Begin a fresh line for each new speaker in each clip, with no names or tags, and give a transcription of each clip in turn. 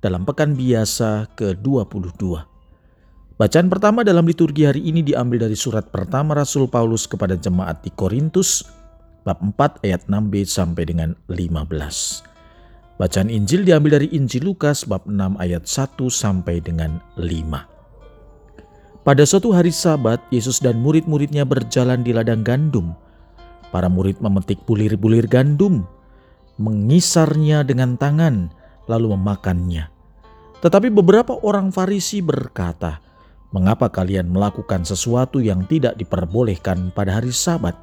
dalam pekan biasa ke-22. Bacaan pertama dalam liturgi hari ini diambil dari surat pertama Rasul Paulus kepada jemaat di Korintus bab 4 ayat 6b sampai dengan 15. Bacaan Injil diambil dari Injil Lukas bab 6 ayat 1 sampai dengan 5. Pada suatu hari sabat, Yesus dan murid-muridnya berjalan di ladang gandum. Para murid memetik bulir-bulir gandum, mengisarnya dengan tangan, lalu memakannya. Tetapi beberapa orang Farisi berkata, "Mengapa kalian melakukan sesuatu yang tidak diperbolehkan pada hari Sabat?"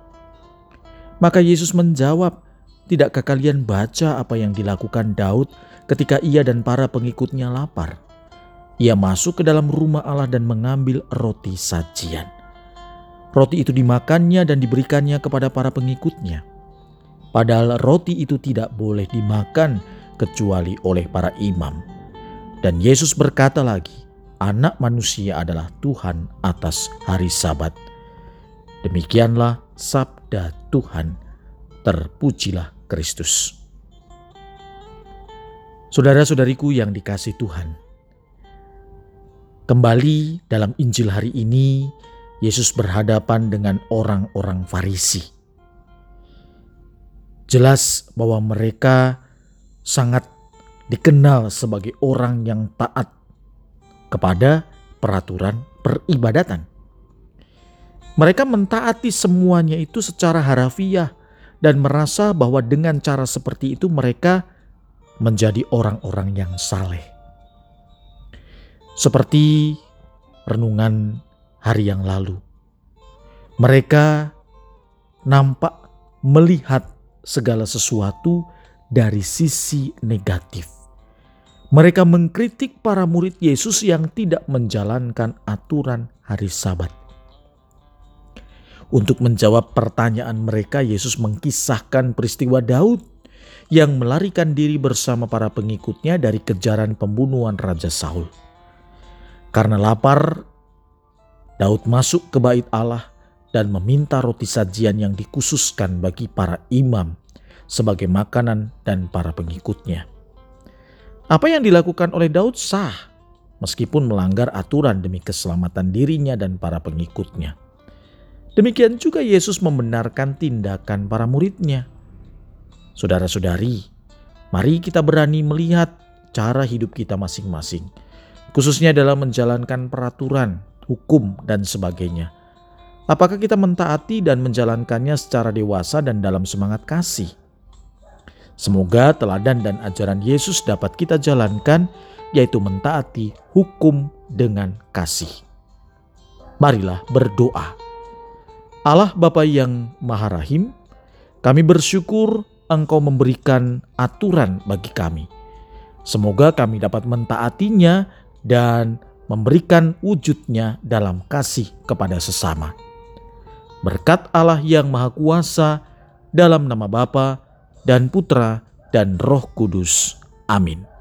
Maka Yesus menjawab, "Tidakkah kalian baca apa yang dilakukan Daud ketika ia dan para pengikutnya lapar? Ia masuk ke dalam rumah Allah dan mengambil roti sajian. Roti itu dimakannya dan diberikannya kepada para pengikutnya. Padahal roti itu tidak boleh dimakan kecuali oleh para imam. Dan Yesus berkata lagi, Anak manusia adalah Tuhan atas hari Sabat. Demikianlah sabda Tuhan. Terpujilah Kristus. Saudara-saudariku yang dikasih Tuhan, kembali dalam Injil hari ini, Yesus berhadapan dengan orang-orang Farisi. Jelas bahwa mereka sangat dikenal sebagai orang yang taat kepada peraturan peribadatan. Mereka mentaati semuanya itu secara harafiah dan merasa bahwa dengan cara seperti itu mereka menjadi orang-orang yang saleh. Seperti renungan hari yang lalu. Mereka nampak melihat segala sesuatu dari sisi negatif. Mereka mengkritik para murid Yesus yang tidak menjalankan aturan hari Sabat. Untuk menjawab pertanyaan mereka, Yesus mengkisahkan peristiwa Daud yang melarikan diri bersama para pengikutnya dari kejaran pembunuhan Raja Saul. Karena lapar, Daud masuk ke bait Allah dan meminta roti sajian yang dikhususkan bagi para imam sebagai makanan dan para pengikutnya. Apa yang dilakukan oleh Daud sah, meskipun melanggar aturan demi keselamatan dirinya dan para pengikutnya. Demikian juga Yesus membenarkan tindakan para muridnya. Saudara-saudari, mari kita berani melihat cara hidup kita masing-masing, khususnya dalam menjalankan peraturan, hukum, dan sebagainya. Apakah kita mentaati dan menjalankannya secara dewasa dan dalam semangat kasih? Semoga teladan dan ajaran Yesus dapat kita jalankan, yaitu mentaati hukum dengan kasih. Marilah berdoa. Allah Bapa yang Maha Rahim, kami bersyukur Engkau memberikan aturan bagi kami. Semoga kami dapat mentaatinya dan memberikan wujudnya dalam kasih kepada sesama. Berkat Allah yang Maha Kuasa, dalam nama Bapa dan Putra dan Roh Kudus. Amin.